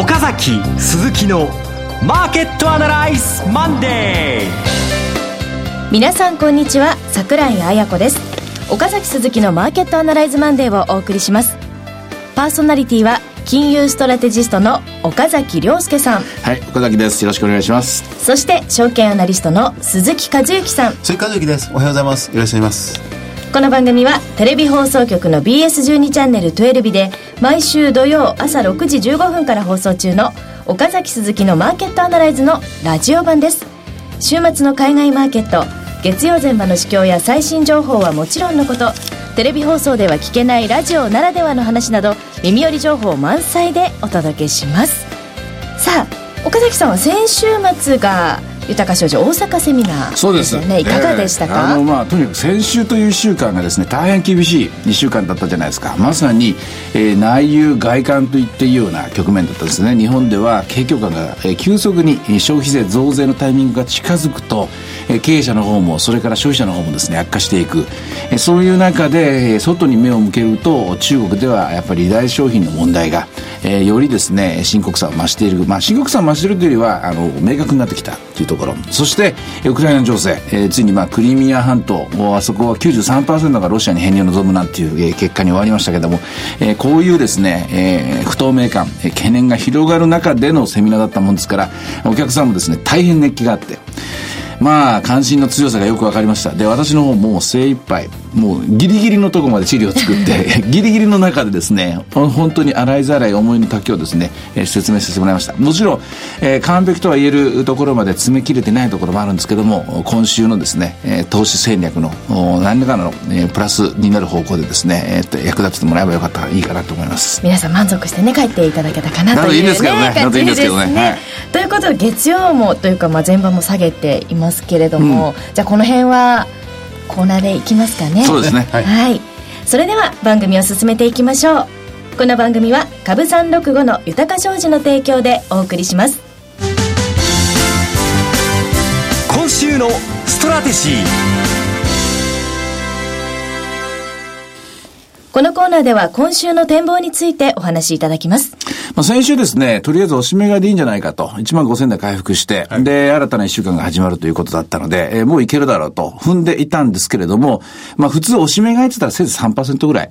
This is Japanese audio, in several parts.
岡崎鈴木のマーケットアナライズマンデー。皆さんこんにちは櫻井彩子です。岡崎鈴木のマーケットアナライズマンデーをお送りします。パーソナリティは金融ストラテジストの岡崎良介さん。はい岡崎です。よろしくお願いします。そして証券アナリストの鈴木一之さん。鈴木一之です。おはようございます。よろしくお願いしますこの番組はテレビ放送局の BS12 チャンネルトゥエルビで毎週土曜朝6時15分から放送中の岡崎鈴木のマーケットアナライズのラジオ版です。週末の海外マーケット月曜前場の市況や最新情報はもちろんのことテレビ放送では聞けないラジオならではの話など耳寄り情報満載でお届けします。さあ岡崎さんは先週末が豊か商事大阪セミナーそうです。よね。いかがでしたか、えー、あのまあとにかく先週という1週間がですね大変厳しい2週間だったじゃないですか。まさに、えー、内憂外患といっていいような局面だったんですね。日本では景況感が、えー、急速に消費税増税のタイミングが近づくと、えー、経営者の方もそれから消費者の方もですね悪化していく、えー、そういう中で、えー、外に目を向けると中国ではやっぱり大商品の問題が、えー、よりですね深刻さを増している。まあ深刻さを増しているというよりはあの明確になってきたというところそしてウクライナ情勢、えー、ついにまあクリミア半島。あそこは93%がロシアに編入を望むなんていう、えー、結果に終わりましたけども、えー、こういうですね、えー、不透明感、えー、懸念が広がる中でのセミナーだったもんですからお客さんもですね大変熱気があって。まあ関心の強さがよく分かりました。で私の方も精一杯もうギリギリのとこまで資料を作って ギリギリの中でですね本当に洗いざらい思いの丈をですね、えー、説明させてもらいました。もちろん、えー、完璧とは言えるところまで詰め切れてないところもあるんですけども今週のですね、えー、投資戦略の何らかの、えー、プラスになる方向でですね、えー、役立ててもらえばよかったらいいかなと思います。皆さん満足してね帰っていただけたかなという、ね、いいんですけどね。感じですね、はい、ということで月曜もというか、まあ、前場も下げていますけれども、うん、じゃあこの辺はコーナーでいきますかね。そうですね。はい、はい、それでは番組を進めていきましょう。この番組は株三六五の豊か商事の提供でお送りします。今週のストラテジーこのコーナーでは今週の展望についてお話しいただきます。まあ、先週ですね、とりあえずおしめ買いでいいんじゃないかと、1万5千台回復して、はい、で、新たな1週間が始まるということだったので、えー、もういけるだろうと踏んでいたんですけれども、まあ普通おしめ買いって言ったらせず3%ぐらい。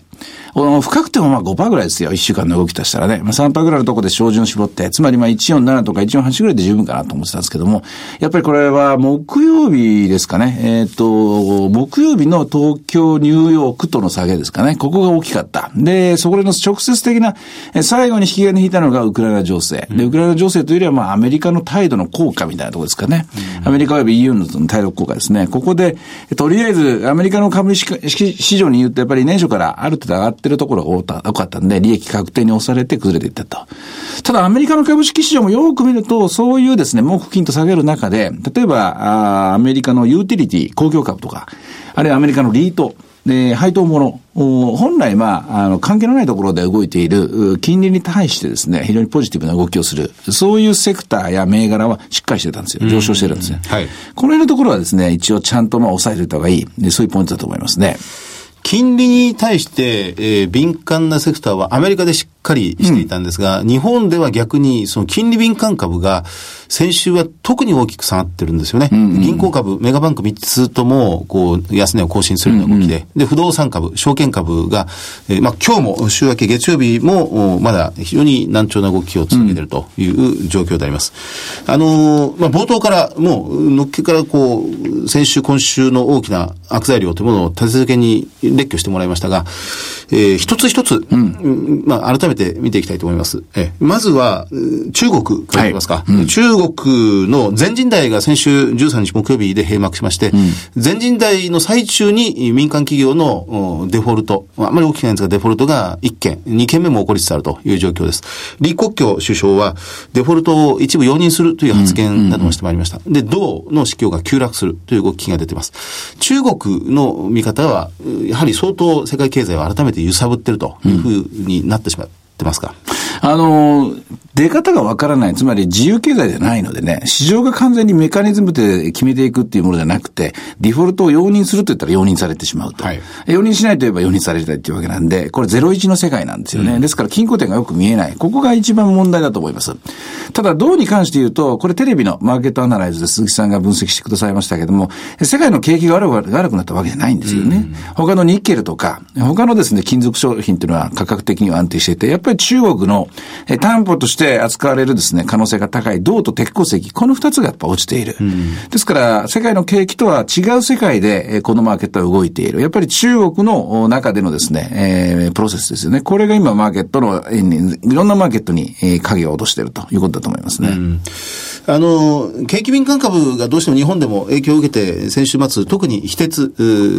深くてもまあ5%ぐらいですよ、1週間の動きとしたらね。まあ3%ぐらいのところで照準を絞って、つまりまあ147とか148ぐらいで十分かなと思ってたんですけども、やっぱりこれは木曜日ですかね、えっ、ー、と、木曜日の東京、ニューヨークとの下げですかね、ここが大きかった。で、そこでの直接的な、最後に引き金引いたのがウクライナ情勢。で、ウクライナ情勢というよりは、まあ、アメリカの態度の効果みたいなところですかね。アメリカ及び EU の態度効果ですね。ここで、とりあえず、アメリカの株式市場に言うと、やっぱり年初からある程度上がってるところが多かったんで、利益確定に押されて崩れていったと。ただ、アメリカの株式市場もよく見ると、そういうですね、木金と下げる中で、例えば、あアメリカのユーティリティ、公共株とか、あるいはアメリカのリート、で、配当もの、本来、まあ、あの、関係のないところで動いている金利に対してですね、非常にポジティブな動きをする。そういうセクターや銘柄はしっかりしてたんですよ。上昇してるんですね。はい。この辺のところはですね、一応ちゃんとまあ、抑えておいた方がいい。で、そういうポイントだと思いますね。金利に対して、えー、敏感なセクターはアメリカでしっかりしていたんですが、うん、日本では逆にその金利敏感株が先週は特に大きく下がってるんですよね。うんうん、銀行株、メガバンク3つとも、こう、安値を更新するような動きで、うんうん、で、不動産株、証券株が、えー、まあ今日も週明け月曜日も、まだ非常に難聴な動きを続けているという状況であります。うん、あのー、まあ冒頭からもう、のっけからこう、先週、今週の大きな悪材料というものを立て続けに列挙してもらいましたが、えー、一つ一つ、うん、まあ改めて見ていきたいと思います。えー、まずは、中国からいきますか。はいうん、中国の全人代が先週13日木曜日で閉幕しまして、うん、全人代の最中に民間企業のデフォルト、あまり大きくないんですが、デフォルトが1件、2件目も起こりつつあるという状況です。李克強首相は、デフォルトを一部容認するという発言などもしてまいりました。で、銅の市況が急落するという動きが出ています。中国の見方は、やはり相当世界経済を改めて揺さぶっているというふうになってしまう。ってますか？あの、出方がわからない、つまり自由経済じゃないのでね、市場が完全にメカニズムで決めていくっていうものじゃなくて、デフォルトを容認すると言ったら容認されてしまうと。はい、容認しないと言えば容認されたいっていうわけなんで、これ01の世界なんですよね。うん、ですから均衡点がよく見えない。ここが一番問題だと思います。ただ、銅に関して言うと、これテレビのマーケットアナライズで鈴木さんが分析してくださいましたけども、世界の景気が悪く悪くなったわけじゃないんですよね。うん、他のニッケルとか、他のですね、金属商品っていうのは価格的には安定していて、やっぱり中国の担保として扱われるですね、可能性が高い銅と鉄鉱石、この二つがやっぱ落ちている。うん、ですから、世界の景気とは違う世界で、このマーケットは動いている。やっぱり中国の中でのですね、えー、プロセスですよね。これが今マーケットの、いろんなマーケットに影を落としているということだと思いますね。うんあの、景気敏感株がどうしても日本でも影響を受けて、先週末、特に非鉄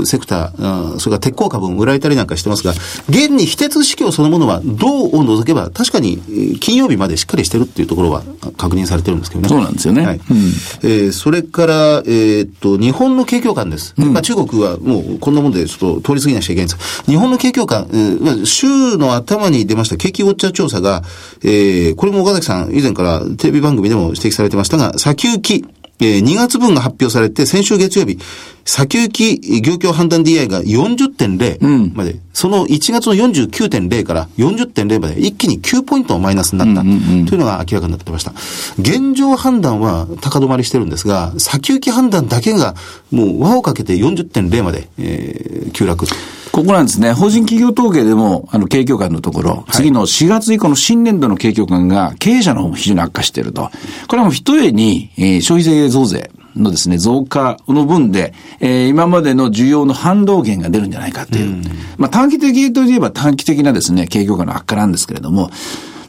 セクター、それから鉄鋼株売られたりなんかしてますが、現に非鉄指標そのものは、銅を除けば、確かに金曜日までしっかりしてるっていうところは確認されてるんですけどね。そうなんですよね。はい。うん、えー、それから、えー、っと、日本の景況感です。うん、まあ中国はもうこんなもんでちょっと通り過ぎなきゃいけないんです日本の景況感、えー、週の頭に出ました景気ウォッチャー調査が、えー、これも岡崎さん以前からテレビ番組でも指摘されてましたが、先行き、えー、2月分が発表されて、先週月曜日、先行き業況判断 DI が40.0まで、うん、その1月の49.0から40.0まで一気に9ポイントマイナスになったというのが明らかになってました。現状判断は高止まりしてるんですが、先行き判断だけがもう輪をかけて40.0まで、えー、急落。ここなんですね。法人企業統計でも、あの、景況感のところ、次の4月以降の新年度の景況感が、経営者の方も非常に悪化していると。これはもう一重に、えー、消費税増税。のですね、増加の分で、えー、今までの需要の反動減が出るんじゃないかという。うん、まあ短期的といえば短期的なですね、景況感の悪化なんですけれども、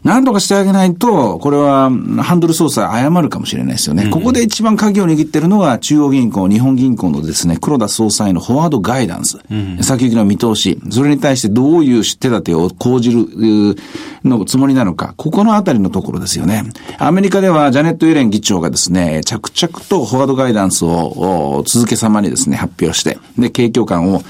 何とかしてあげないと、これはハンドル操作誤るかもしれないですよね。うん、ここで一番鍵を握ってるのが中央銀行、日本銀行のですね、黒田総裁のフォワードガイダンス。うん、先行きの見通し。それに対してどういう手立てを講じるのつもりなのか。ここのあたりのところですよね。アメリカではジャネット・イエレン議長がですね、着々とフォワードガイダンスを続けさまにですね、発表して、で、景況感を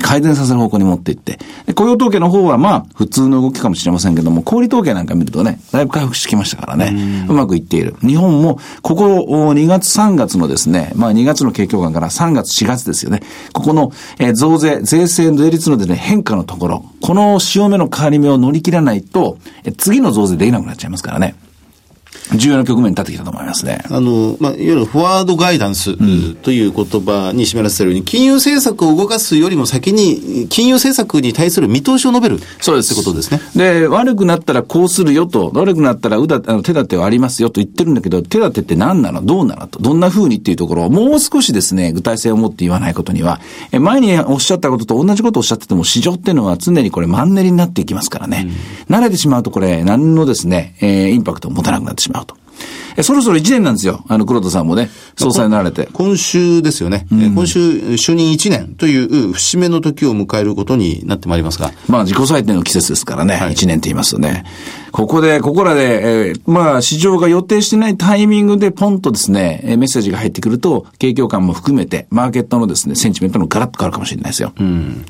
改善させる方向に持っていって、雇用統計の方はまあ、普通の動きかもしれませんけども、小売統計なんか見るとね、だいぶ回復してきましたからね、うまくいっている。日本も、ここ2月3月のですね、まあ2月の景況感から3月4月ですよね、ここの、え増税、税制税率のでね、変化のところ、この潮目の変わり目を乗り切らないと、次の増税できなくなっちゃいますからね。重要な局面に立ってきたと思いますね。あの、まあ、いわゆるフォワードガイダンスという言葉に示らせるように、金融政策を動かすよりも先に、金融政策に対する見通しを述べる。そうです。ってことですね。で、悪くなったらこうするよと、悪くなったらうだ、あの手立てはありますよと言ってるんだけど、手立てって何なの？どうなの？と、どんな風にっていうところをもう少しですね、具体性を持って言わないことには、え前におっしゃったことと同じことをおっしゃってても、市場っていうのは常にこれマンネリになっていきますからね。うん、慣れてしまうとこれ、何のですね、えー、インパクトを持たなくなってしまうと。えそろそろ1年なんですよ。あの、黒田さんもね、総裁になられて。今週ですよね。うん、今週、就任1年という節目の時を迎えることになってまいりますが。まあ、自己採点の季節ですからね。はい、1年って言いますとね。ここで、ここらで、えー、まあ、市場が予定してないタイミングでポンとですね、メッセージが入ってくると、景況感も含めて、マーケットのですね、センチメントのガラッと変わるかもしれないですよ。うん。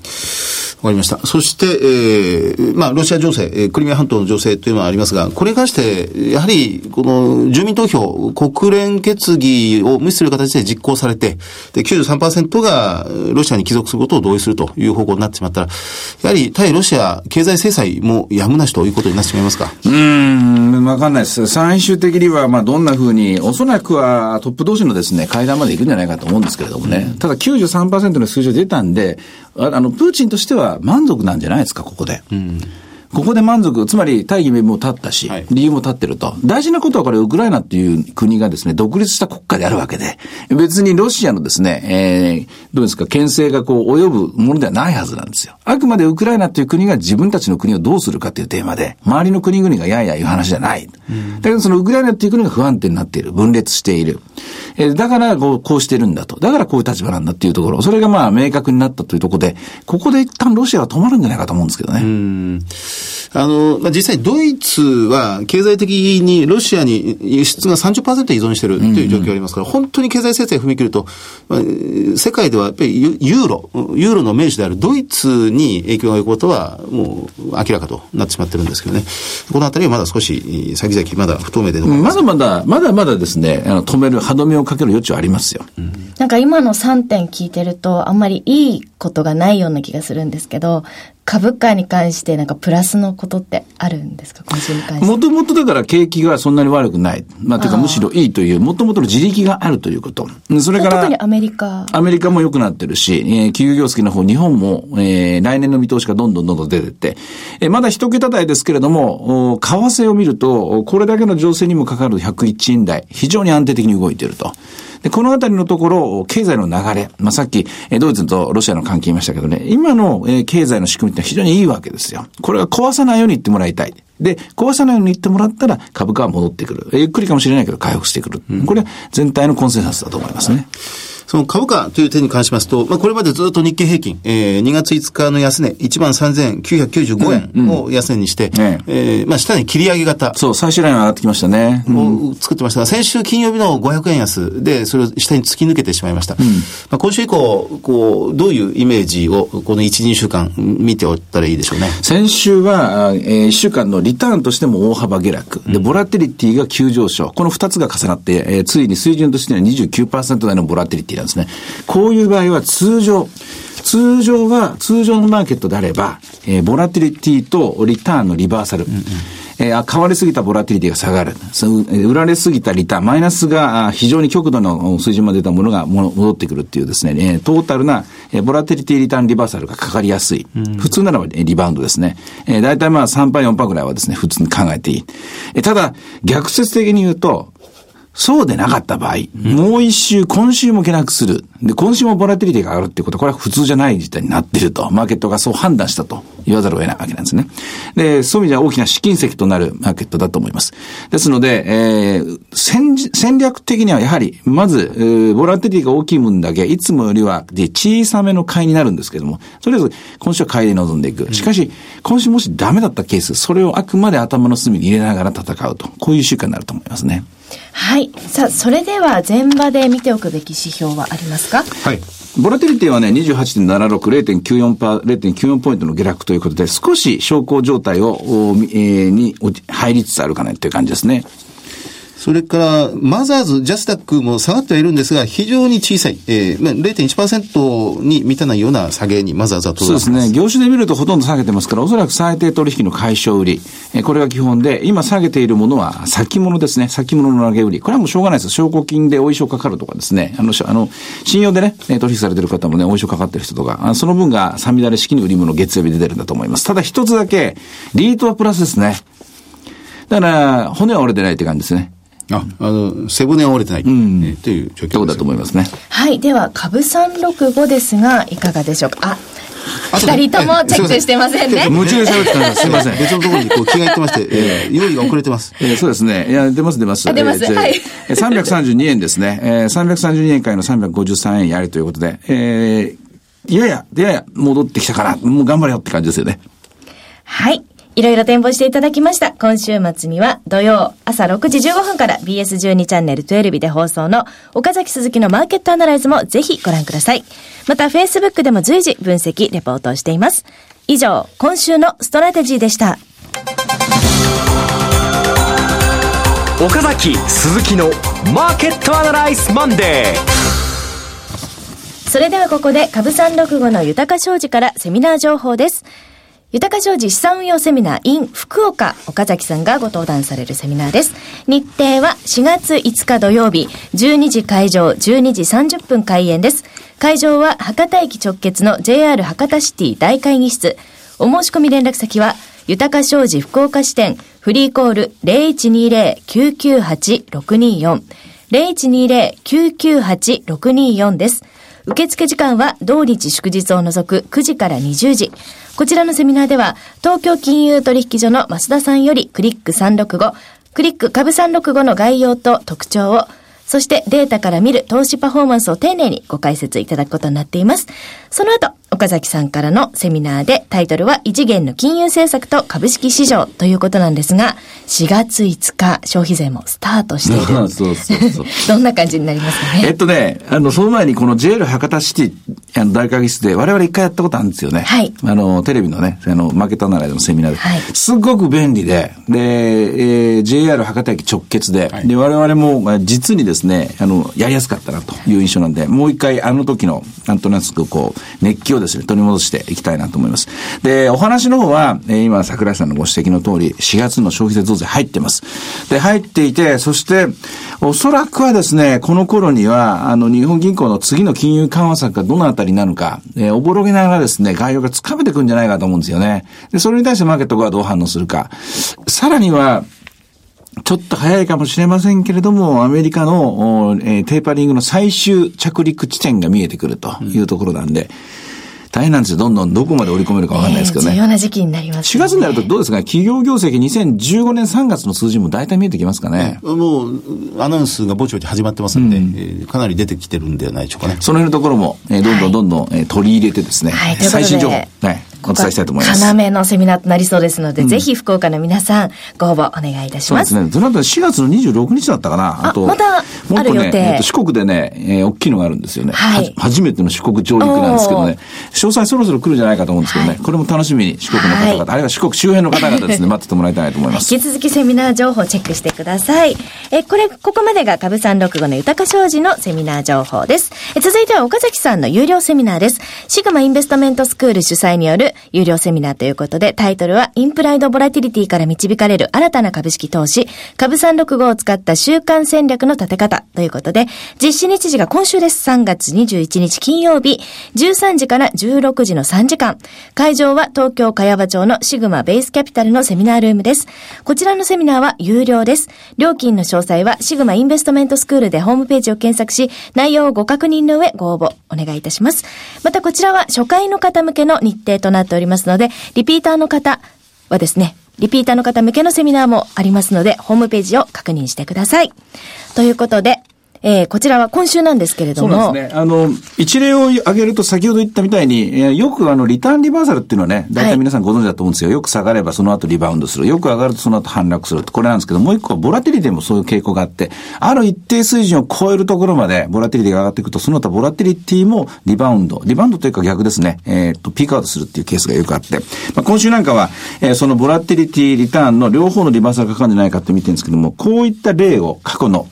わかりました。そして、えー、まあ、ロシア情勢、えー、クリミア半島の情勢というのはありますが、これに関して、やはり、この住民投票、国連決議を無視する形で実行されて、で、93%がロシアに帰属することを同意するという方向になってしまったら、やはり対ロシア経済制裁もやむなしということになってしまいますか？うん、わかんないです。最終的には、まあ、どんなふうに、おそらくはトップ同士のですね、会談まで行くんじゃないかと思うんですけれどもね。ただ93%の数字が出たんで、あの、プーチンとしては満足なんじゃないですか、ここで。うんここで満足、つまり大義名も立ったし、理由も立ってると。大事なことはこれ、ウクライナっていう国がですね、独立した国家であるわけで、別にロシアのですね、えー、どうですか、牽制がこう及ぶものではないはずなんですよ。あくまでウクライナっていう国が自分たちの国をどうするかっていうテーマで、周りの国々がやや言う話じゃない。うん、だけどそのウクライナっていう国が不安定になっている、分裂している。えー、だからこう、こうしてるんだと。だからこういう立場なんだっていうところ。それがまあ明確になったというところで、ここで一旦ロシアは止まるんじゃないかと思うんですけどね。あの、まあ、実際ドイツは経済的にロシアに輸出が30%依存してるという状況がありますから、本当に経済制裁踏み切ると、まあ、世界ではやっぱりユーロ、ユーロの名手であるドイツに影響が及ぶことはもう明らかとなってしまってるんですけどね。このあたりはまだ少し先々まだ不透明でまだまだ、まだまだですね、あの止める、歯止めをかける余地はありますよ。うん、なんか今の3点聞いてると、あんまりいいことがないような気がするんですけど、株価に関してなんかプラスのことってあるんですか？今週に関して。もともとだから景気がそんなに悪くない。まあ、というかむしろいいという、もともとの自力があるということ。それから、特にアメリカ。アメリカも良くなってるし、えー、企業業績の方、日本も、えー、来年の見通しがどんどんどんどん出てって、えー、まだ一桁台ですけれども、為替を見ると、これだけの情勢にもかかる101円台、非常に安定的に動いていると。で、このあたりのところ、経済の流れ、まあ、さっき、ドイツとロシアの関係言いましたけどね、今の経済の仕組みって非常にいいわけですよ。これは壊さないように言ってもらいたい。で、壊さないように言ってもらったら株価は戻ってくる。ゆっくりかもしれないけど回復してくる。これは全体のコンセンサスだと思いますね。その株価という点に関しますと、まあ、これまでずっと日経平均、えー、2月5日の安値、13,995円を安値にして、うんうん、えー、まあ、下に切り上げ型。そう、最終ライン上がってきましたね。を作ってましたが、先週金曜日の500円安で、それを下に突き抜けてしまいました。うん、まあ、今週以降、こう、どういうイメージを、この1、2週間見ておったらいいでしょうね。先週は、えー、1週間のリターンとしても大幅下落。で、ボラテリティが急上昇。この2つが重なって、えー、ついに水準としては29%台のボラテリティなんですね。こういう場合は通常、通常は、通常のマーケットであれば、えー、ボラティリティとリターンのリバーサル。うんうんえー、買われすぎたボラティリティが下がる。売られすぎたリターン、マイナスが非常に極度の水準まで出たものが戻ってくるっていうですね、えー、トータルな、えー、ボラティリティリターンリバーサルがかかりやすい。うん、普通ならばリバウンドですね。えー、大体まあ3%、4%ぐらいはですね、普通に考えていい。えー、ただ、逆説的に言うと、そうでなかった場合、もう一週、今週も下落する。で、今週もボラティリティが上がるってことは、これは普通じゃない事態になっていると。マーケットがそう判断したと言わざるを得ないわけなんですね。で、そういう意味では大きな試金石となるマーケットだと思います。ですので、えー、戦戦略的にはやはり、まず、えー、ボラティリティが大きい分だけ、いつもよりはで小さめの買いになるんですけども、とりあえず今週は買いで臨んでいく。しかし、今週もしダメだったケース、それをあくまで頭の隅に入れながら戦うと。こういう習慣になると思いますね。はい。さあ、それでは前場で見ておくべき指標はありますか？はい。ボラティリティはね、28.76、0.94パー、0.94ポイントの下落ということで、少し小康状態を、えー、に入りつつあるかなという感じですね。それから、マザーズ、ジャスタックも下がってはいるんですが、非常に小さい、えー、0.1%に満たないような下げにマザーズはそうですね。業種で見るとほとんど下げてますから、おそらく最低取引の解消売り、えー、これが基本で、今下げているものは先物ですね。先物の投げ売り。これはもうしょうがないです。証拠金でお衣装かかるとかですね。あの、あの、信用でね、取引されてる方もね、お衣装かかってる人とか、その分が三乱れ式に売り物月曜日で出るんだと思います。ただ一つだけ、リートはプラスですね。だから、骨は折れてないって感じですね。あ、あの、背骨は折れてない、うん、という状況そうだと思いますね。はい。では、株365ですが、いかがでしょうか？あ、二人ともチェックしてませんね。夢中で喋ってたんです。すみません。別のところにこう気が入ってまして、えー、用意が遅れてます。えー、そうですね。いや、出ます、出ます。出ます。はい。332円ですね。えー、332円からの353円やりということで、えー、いやや、やや戻ってきたから、もう頑張れよって感じですよね。はい。いろいろ展望していただきました。今週末には土曜朝6時15分から BS12 チャンネル12で放送の岡崎鈴木のマーケットアナライズもぜひご覧ください。また Facebook でも随時分析、レポートをしています。以上、今週のストラテジーでした。岡崎鈴木のマーケットアナライズマンデー。それではここで株三六五の豊商事からセミナー情報です。豊か商事資産運用セミナー in 福岡、岡崎さんがご登壇されるセミナーです。日程は4月5日土曜日、12時会場、12時30分開演です。会場は博多駅直結の JR 博多シティ大会議室。お申し込み連絡先は、豊か商事福岡支店、フリーコール0120-998-624。0120-998-624です。受付時間は同日祝日を除く9時から20時。こちらのセミナーでは、東京金融取引所の増田さんよりクリック365、クリック株365の概要と特徴を、そしてデータから見る投資パフォーマンスを丁寧にご解説いただくことになっています。その後、岡崎さんからのセミナーでタイトルは異次元の金融政策と株式市場ということなんですが、4月5日消費税もスタートしている。そうそうそう。どんな感じになりますかね？えっとね、あの、その前にこの JL 博多シティ、あの、大会議室で我々一回やったことあるんですよね。はいあの、テレビのね、あの、マーケットアナライズのセミナーで。はいすっごく便利で、で、えー JR 博多駅直結で、で、我々もまあ実にですね、あの、やりやすかったなという印象なんで、もう一回あの時の、なんとなくこう、熱気をですね、取り戻していきたいなと思います。で、お話の方は、えー今、桜井さんのご指摘の通り、4月の消費税増税入ってます。で、入っていて、そして、おそらくはですね、この頃には、あの、日本銀行の次の金融緩和策がどのあたりなるか、えーおぼろげながらですね、概要がつかめてくるんじゃないかと思うんですよね。で、それに対してマーケットがどう反応するか。さらには、ちょっと早いかもしれませんけれども、アメリカの、おえーテーパリングの最終着陸地点が見えてくるというところなんで、大変なんですよ。どんどんどこまで織り込めるかわかんないですけどね。えー重要な時期になります、4月になるとどうですかね企業業績2015年3月の数字も大体見えてきますかね。もう、アナウンスがぼちぼち始まってますんで、えーかなり出てきてるんではないでしょうかね。その辺のところも、えーどんどんどんどん、えー取り入れてですね、はい最新情報、ね、お伝えしたいと思います。要のセミナーとなりそうですので、ぜひ福岡の皆さん、ご応募お願いいたしま。そうですすね。その後4月の26日だったかな。あまたある予定ね、えっと四国でね、えー大きいのがあるんですよね。はいは初めての四国上陸なんですけどね。詳細そろそろ来るんじゃないかと思うんですけどね。これも楽しみに四国の方々、はいあるいは四国周辺の方々ですね、待っててもらいたいと思います。引き続きセミナー情報をチェックしてください。え、これ、ここまでが株三六五の豊か商事のセミナー情報です。え続いては岡崎さんの有料セミナーです。シグマインベストメントスクール主催による有料セミナーということで、タイトルはインプライドボラティリティから導かれる新たな株式投資、株三六五を使った週間戦略の立て方ということで、実施日時が今週です。3月21日金曜日、13時から16時の3時間。会場は東京茅場町のシグマベースキャピタルのセミナールームです。こちらのセミナーは有料です。料金の詳細はシグマインベストメントスクールでホームページを検索し、内容をご確認の上ご応募お願いいたします。またこちらは初回の方向けの日程とななっておりますので、リピーターの方はですね、リピーターの方向けのセミナーもありますので、ホームページを確認してください。ということで、えー、こちらは今週なんですけれどそうも、なんですね。あの、一例を挙げると先ほど言ったみたいに、えーよくあの、リターンリバーサルっていうのはね、大体皆さんご存知だと思うんですよ。よく下がればその後リバウンドする。よく上がるとその後反落する。これなんですけど、もう一個はボラティリティもそういう傾向があって、ある一定水準を超えるところまでボラティリティが上がっていくと、その後ボラティリティもリバウンド。リバウンドというか逆ですね。えーっと、ピークアウトするっていうケースがよくあって、まあ、今週なんかは、えーそのボラティリティ、リターンの両方のリバーサルがかかるんじゃないかって見てるんですけども、こういった例を過去の、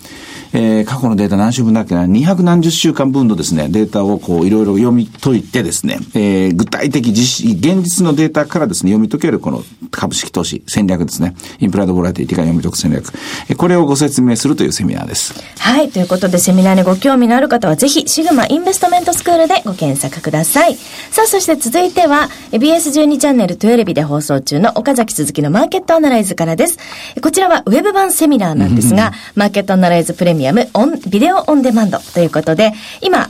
えー過去のデータ何週分だっけな、200何十週間分のですね、データをこういろいろ読み解いてですね、えー具体的実施、現実のデータからですね、読み解けるこの株式投資戦略ですね。インプライドボラティティから読み解く戦略。えーこれをご説明するというセミナーです。はい。ということで、セミナーにご興味のある方は、ぜひ、シグマインベストメントスクールでご検索ください。さあ、そして続いては、え BS12 チャンネル12ビで放送中の岡崎鈴木のマーケットアナライズからです。えこちらはウェブ版セミナーなんですが、マーケットアナライズプレミアムオン、ビデオオンデマンドということで、今、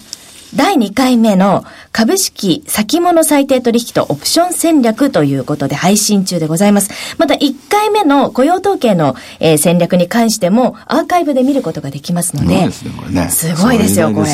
第2回目の株式先物最低取引とオプション戦略ということで配信中でございます。また1回目の雇用統計の、えー戦略に関してもアーカイブで見ることができますので、すすごいですよ、これ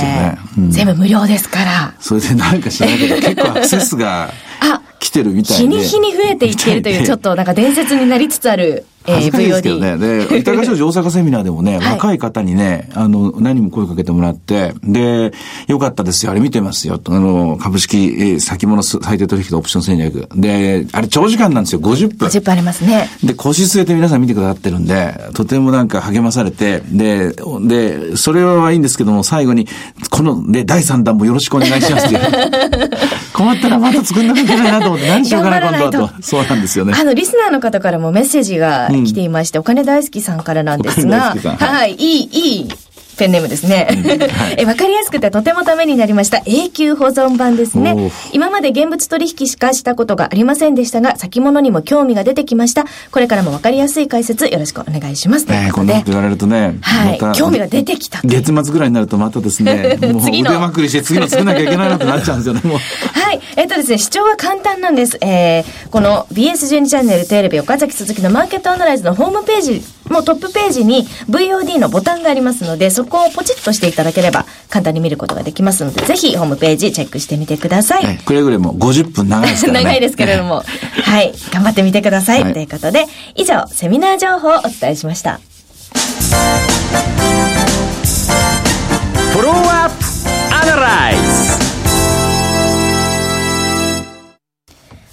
全部無料ですから。それで何か知らないけど、結構アクセスがあ来てるみたいで。日に日に増えていっているという、ちょっとなんか伝説になりつつある、えー、恥ずかしいですけど。ね。で、板川商事大阪セミナーでもね、はい若い方にね、あの、何人も声かけてもらって、で、よかったですよ、あれ見てますよ、とあの、株式、えー先物最低取引とオプション戦略。で、あれ長時間なんですよ、50分。50分ありますね。で、腰据えて皆さん見てくださってるんで、とてもなんか励まされて、で、で、それはいいんですけども、最後に、この、で、第3弾もよろしくお願いしますって。困ったらまた作んなきゃいけないなと思って、何しようかな、今度はと。そうなんですよね。あの、リスナーの方からもメッセージが来ていまして、お金大好きさんからなんですが、はい、いい、いい、ペンネームですね。えわかりやすくてとてもためになりました。永久保存版ですね。今まで現物取引しかしたことがありませんでしたが、先物にも興味が出てきました。これからもわかりやすい解説よろしくお願いします。ねこんなこと。言われるとね、はい興味が出てきた月末ぐらいになるとまたですね、もう腕まくりして次の作んなきゃいけないなってなっちゃうんですよね、もう。はい。えっとですね、視聴は簡単なんです。えー、この BS12 チャンネルテレビ岡崎鈴木のマーケットアナライズのホームページ、もうトップページに VOD のボタンがありますので、そここをポチッとしていただければ簡単に見ることができますので、ぜひホームページチェックしてみてください。はいくれぐれも50分長いですからね。長いですけれども。はい。頑張ってみてください。はいということで、以上、セミナー情報をお伝えしました。フォローアップアナライズ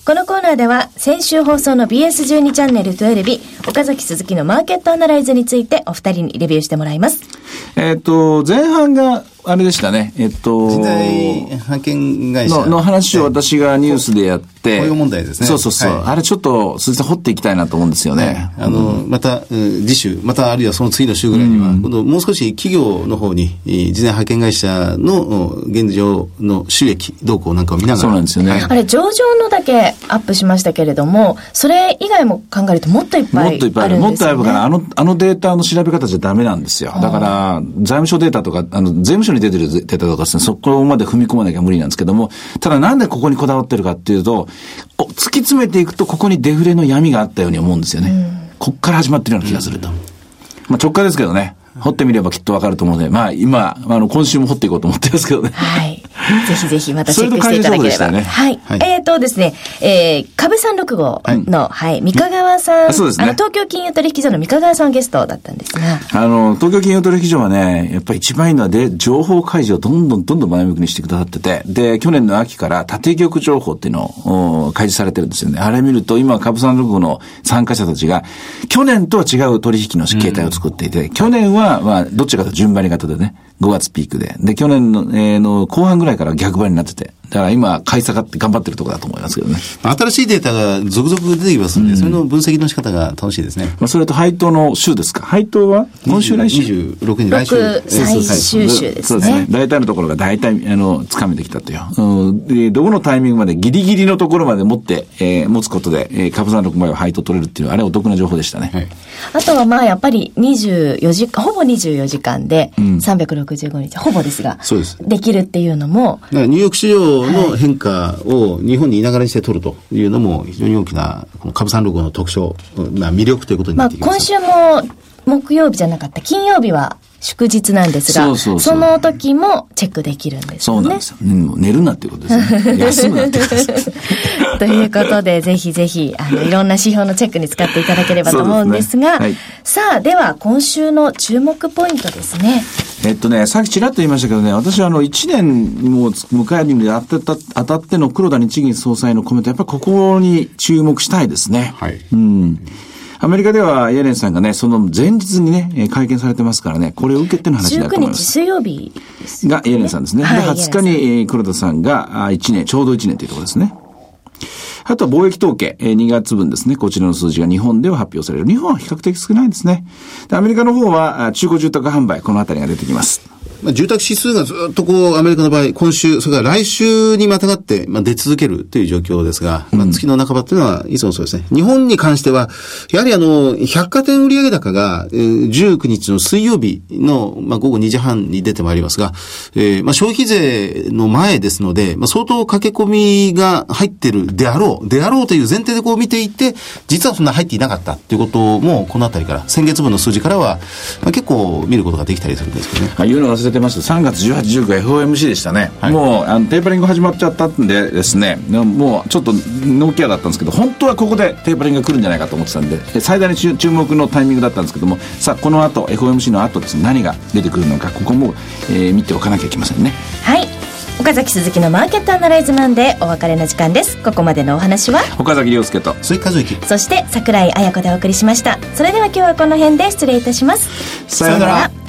このコーナーでは、先週放送の BS12 チャンネル12日、岡崎鈴木のマーケットアナライズについてお二人にレビューしてもらいます。えっと、前半が、あれでしたね。えっと、人材派遣会社のの話を私がニュースでやって。雇用問題ですねそうそうそう。はいあれちょっと、鈴木さん掘っていきたいなと思うんですよね。あの、また、うん次週、またあるいはその次の週ぐらいには、今度もう少し企業の方に、えー事前派遣会社のお現状の収益動向なんかを見ながら。そうなんですよね。あれ、上場のだけアップしましたけれども、それ以外も考えるともっといっぱいあるんですよ、ね。もっといっぱいある。もっとあるから、あの、あのデータの調べ方じゃダメなんですよ。だから、財務省データとか、あの、税務署に出てるデータとかですね、そこまで踏み込まなきゃ無理なんですけども、ただなんでここにこだわってるかっていうと、お突き詰めていくと、ここにデフレの闇があったように思うんですよね。こっから始まってるような気がすると。まあ直感ですけどね。掘ってみればきっとわかると思うので、まあ今、あの、今週も掘っていこうと思ってるんですけどね。はい。ぜひぜひまたチェックしていただければ。ね。はい。はい。えっ、とですね、えー、株365の、はい、三河川さん、あそうですね。あの、東京金融取引所の三河川さんゲストだったんですが、あの、東京金融取引所はね、やっぱり一番いいのはで、情報開示をどんどんどんどん前向きにしてくださってて、で、去年の秋から縦玉情報っていうのをお開示されてるんですよね。あれ見ると、今、株三六の参加者たちが、去年とは違う取引の形態を作っていて、去年は、まあ、どっちかと順張り型でね、5月ピークで。で、去年の、えーの後半ぐらいから逆張りになってて、だから今、買い下がって頑張ってるところだと思いますけどね。新しいデータが続々出てきますので、それの分析の仕方が楽しいですね。まあ、それと配当の週ですか？配当は今週来週？26日来週。六最終週ですそうですねね。。大体のところが大体、あの、掴めてきたという。うん、で、どこのタイミングまでギリギリのところまで持って、えー持つことで、えー、株三六枚を配当取れるっていう、あれお得な情報でしたね。はいあとはまあやっぱり24時間、ほぼ24時間で365日、ほぼですが、そうですできるっていうのも、だからニューヨーク市場の変化を日本にい。ながらにして取るとい。うのも非常に大きなこの株三六の特徴、まあ魅力とい。うことにまあなってきます。今週も木曜日じゃなかった。金曜日は祝日なんですが、そうそうそうの時もチェックできるんですよね。そうなんですよ。うんもう寝るなっていうことですね。休むなっていうことです。ということで、ぜひぜひ、あの、いろんな指標のチェックに使っていただければと思うんですが、すねはいさあ、では、今週の注目ポイントですね。えっとね、さっきちらっと言いましたけどね、私はあの、1年も迎えるに当たった当たっての黒田日銀総裁のコメント、やっぱりここに注目したいですね。はいうん。アメリカではイエレンさんがね、その前日にね、えー会見されてますからね、これを受けての話になると19日思います。水曜日ですが、イエレンさんですね。はいで、20日に、えー黒田さんが、あ1年、ちょうど1年というところですね。あとは貿易統計、えー2月分ですね。こちらの数字が日本では発表される。日本は比較的少ないですね。でアメリカの方は、あ中古住宅販売、このあたりが出てきます。まあ、住宅指数がずっとこう、アメリカの場合、今週、それから来週にまたがって、まあ、出続けるという状況ですが、まあ、月の半ばというのはいつもそうですね。日本に関しては、やはりあの、百貨店売上高が、えー19日の水曜日の、まあ、午後2時半に出てまいりますが、えーまあ、消費税の前ですので、まあ、相当駆け込みが入ってるであろう、であろうという前提でこう見ていて、実はそんな入っていなかったということも、このあたりから、先月分の数字からは、まあ、結構見ることができたりするんですけどね。あ言うの忘れてました。3月18、19 FOMC でしたね。はいもう、あの、テーパリング始まっちゃったんでですね、もうちょっとノーケアだったんですけど、本当はここでテーパリングが来るんじゃないかと思ってたんで、で最大の注注目のタイミングだったんですけども、さあ、この後、FOMC の後ですね、何が出てくるのか、ここも、えー見ておかなきゃいけませんね。はい。岡崎鈴木のマーケットアナライズマンでお別れの時間です。ここまでのお話は、岡崎亮介と、鈴木和之。そして桜井彩子でお送りしました。それでは今日はこの辺で失礼いたします。さようなら。